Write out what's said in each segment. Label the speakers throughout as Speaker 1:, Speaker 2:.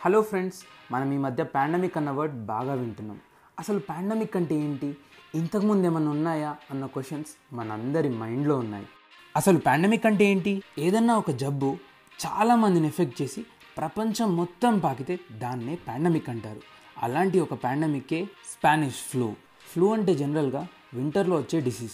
Speaker 1: Hello friends మనం ఈ మధ్య పాండమిక్ అన్న వర్డ్ బాగా వింటున్నాం. అసలు పాండమిక్ అంటే ఏంటి? ఇంతకుముందు ఏమన్నా ఉన్నాయా అన్న క్వశ్చన్స్ మనందరి మైండ్లో ఉన్నాయి. అసలు పాండమిక్ అంటే ఏంటి? ఏదన్నా ఒక జబ్బు చాలామందిని ఎఫెక్ట్ చేసి ప్రపంచం మొత్తం పాకితే దాన్నే పాండమిక్ అంటారు. అలాంటి ఒక పాండమిక్కే స్పానిష్ ఫ్లూ. ఫ్లూ అంటే జనరల్గా వింటర్లో వచ్చే డిసీజ్.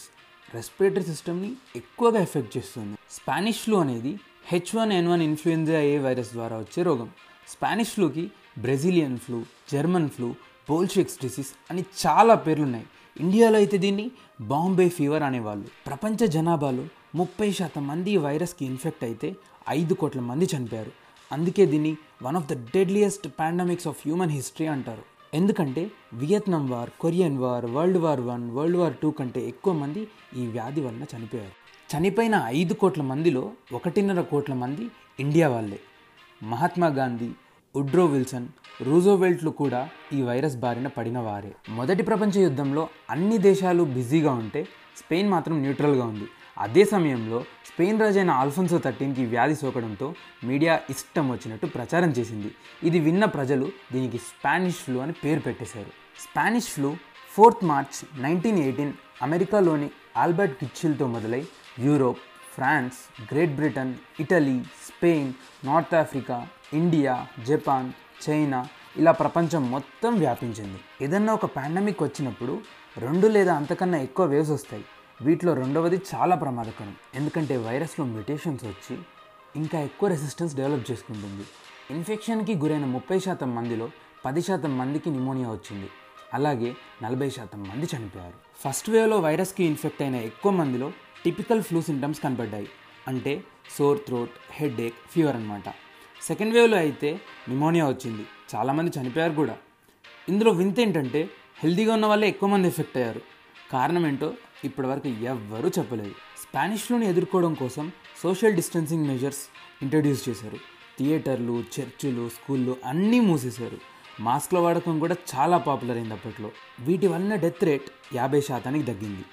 Speaker 1: రెస్పిరేటరీ సిస్టమ్ని ఎక్కువగా ఎఫెక్ట్ చేస్తుంది. స్పానిష్ ఫ్లూ అనేది H one N one influenza A virus ద్వారా వచ్చే రోగం. స్పానిష్ ఫ్లూకి Brazilian flu German flu పోల్షిక్స్ disease అని చాలా పేర్లున్నాయి. ఇండియాలో అయితే దీన్ని బాంబే ఫీవర్ అనేవాళ్ళు. ప్రపంచ జనాభాలో ముప్పై శాతం మంది ఈ వైరస్కి ఇన్ఫెక్ట్ అయితే ఐదు కోట్ల మంది చనిపోయారు. అందుకే దీన్ని one of the deadliest pandemics of human history అంటారు. ఎందుకంటే Vietnam war Korean war world war one world war two కంటే ఎక్కువ మంది ఈ వ్యాధి వలన చనిపోయారు. చనిపోయిన ఐదు కోట్ల మందిలో ఒకటిన్నర కోట్ల మంది ఇండియా వాళ్ళే. మహాత్మా గాంధీ ఉడ్రో విల్సన్ రూజోవెల్ట్లు కూడా ఈ వైరస్ బారిన పడిన వారే. మొదటి ప్రపంచ యుద్ధంలో అన్ని దేశాలు బిజీగా ఉంటే స్పెయిన్ మాత్రం న్యూట్రల్గా ఉంది. అదే సమయంలో స్పెయిన్ రాజైన ఆల్ఫోన్సో థర్టీన్కి వ్యాధి సోకడంతో మీడియా ఇష్టం వచ్చినట్టు ప్రచారం చేసింది. ఇది విన్న ప్రజలు దీనికి స్పానిష్ ఫ్లూ అని పేరు పెట్టేశారు. Spanish flu fourth March nineteen eighteen అమెరికాలోని ఆల్బర్ట్ కిచ్చిల్తో మొదలై Europe France Great Britain Italy Spain North Africa India Japan China ఇలా ప్రపంచం మొత్తం వ్యాపించింది. ఏదన్నా ఒక పాండమిక్ వచ్చినప్పుడు రెండు లేదా అంతకన్నా ఎక్కువ వేవ్స్ వస్తాయి. వీటిలో రెండవది చాలా ప్రమాదకరం. ఎందుకంటే వైరస్లో మ్యుటేషన్స్ వచ్చి ఇంకా ఎక్కువ రెసిస్టెన్స్ డెవలప్ చేసుకుంటుంది. ఇన్ఫెక్షన్కి గురైన ముప్పై శాతం మందిలో పది శాతం మందికి నిమోనియా వచ్చింది. అలాగే నలభై శాతం మంది చనిపోయారు. ఫస్ట్ వేవ్లో వైరస్కి ఇన్ఫెక్ట్ అయిన ఎక్కువ మందిలో టిపికల్ ఫ్లూ సింటమ్స్ కనబడ్డాయి. అంటే sore throat headache fever అనమాట సెకండ్ వేవ్లో అయితే నిమోనియా వచ్చింది. చాలామంది చనిపోయారు కూడా. ఇందులో వింత ఏంటంటే హెల్తీగా ఉన్న వాళ్ళే ఎక్కువ మంది ఎఫెక్ట్ అయ్యారు. కారణం ఏంటో ఇప్పటివరకు ఎవ్వరూ చెప్పలేదు. స్పానిష్ ఫ్లూని ఎదుర్కోవడం కోసం సోషల్ డిస్టెన్సింగ్ మెజర్స్ ఇంట్రడ్యూస్ చేశారు. థియేటర్లు చర్చిలు స్కూళ్ళు అన్నీ మూసేశారు. మాస్క్ల వాడకం కూడా చాలా పాపులర్ అయింది అప్పట్లో. వీటి వలన డెత్ రేట్ యాభై శాతానికి తగ్గింది.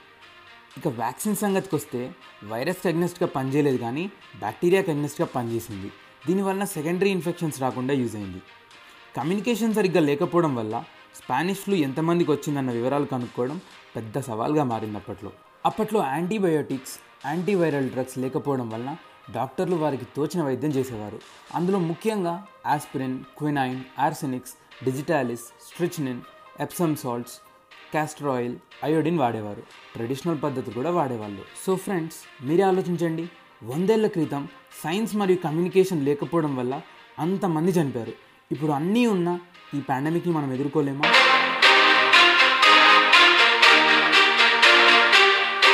Speaker 1: ఇక వ్యాక్సిన్ సంగతికి వస్తే వైరస్కి అగ్నెస్ట్గా పనిచేయలేదు కానీ బ్యాక్టీరియాకి అగ్నెస్ట్గా పనిచేసింది. దీనివల్ల సెకండరీ ఇన్ఫెక్షన్స్ రాకుండా యూజ్ అయింది. కమ్యూనికేషన్ సరిగ్గా లేకపోవడం వల్ల స్పానిష్ ఫ్లూ ఎంతమందికి వచ్చిందన్న వివరాలు కనుక్కోవడం పెద్ద సవాల్గా మారింది అప్పట్లో. అప్పట్లో యాంటీబయోటిక్స్ యాంటీవైరల్ డ్రగ్స్ లేకపోవడం వలన డాక్టర్లు వారికి తోచిన వైద్యం చేసేవారు. అందులో ముఖ్యంగా aspirin quinine arsenics digitalis strychnine Epsom salts castor oil iodine వాడేవారు. ట్రెడిషనల్ పద్ధతి కూడా వాడేవాళ్ళు. సో ఫ్రెండ్స్ మీరే ఆలోచించండి. వందేళ్ళ క్రితం సైన్స్ మరియు కమ్యూనికేషన్ లేకపోవడం వల్ల అంతమంది చనిపోయారు. ఇప్పుడు అన్నీ ఉన్న ఈ పాండమిక్ని మనం ఎదుర్కోలేమా?